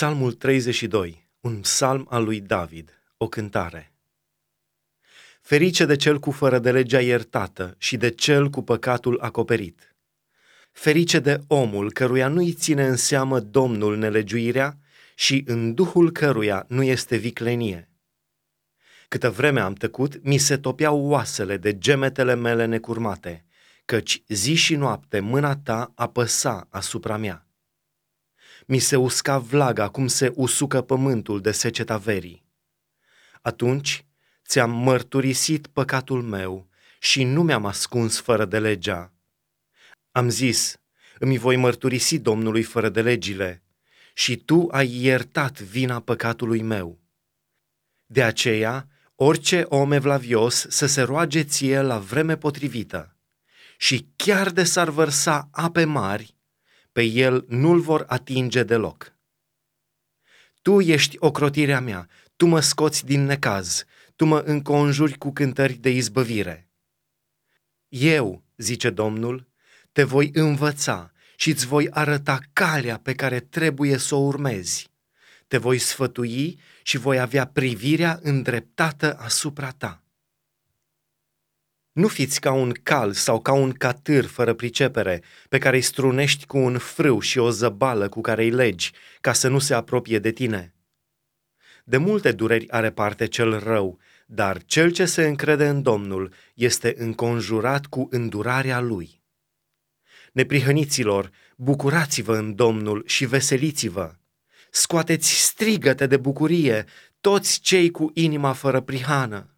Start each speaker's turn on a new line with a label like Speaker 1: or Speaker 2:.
Speaker 1: Psalmul 32, un psalm al lui David, o cântare. Ferice de cel cu fără de legea iertată și de cel cu păcatul acoperit. Ferice de omul căruia nu-i ține în seamă Domnul nelegiuirea și în duhul căruia nu este viclenie. Câtă vreme am tăcut, mi se topeau oasele de gemetele mele necurmate, căci zi și noapte mâna ta apăsa asupra mea mi se usca vlaga cum se usucă pământul de seceta verii. Atunci ți-am mărturisit păcatul meu și nu mi-am ascuns fără de legea. Am zis, îmi voi mărturisi Domnului fără de legile și tu ai iertat vina păcatului meu. De aceea, orice om evlavios să se roage ție la vreme potrivită și chiar de s-ar vărsa ape mari, pe el nu-l vor atinge deloc. Tu ești ocrotirea mea, tu mă scoți din necaz, tu mă înconjuri cu cântări de izbăvire. Eu, zice Domnul, te voi învăța și îți voi arăta calea pe care trebuie să o urmezi. Te voi sfătui și voi avea privirea îndreptată asupra ta. Nu fiți ca un cal sau ca un catâr fără pricepere, pe care îi strunești cu un frâu și o zăbală cu care îi legi, ca să nu se apropie de tine. De multe dureri are parte cel rău, dar cel ce se încrede în Domnul este înconjurat cu îndurarea lui. Neprihăniților, bucurați-vă în Domnul și veseliți-vă. Scoateți strigăte de bucurie toți cei cu inima fără prihană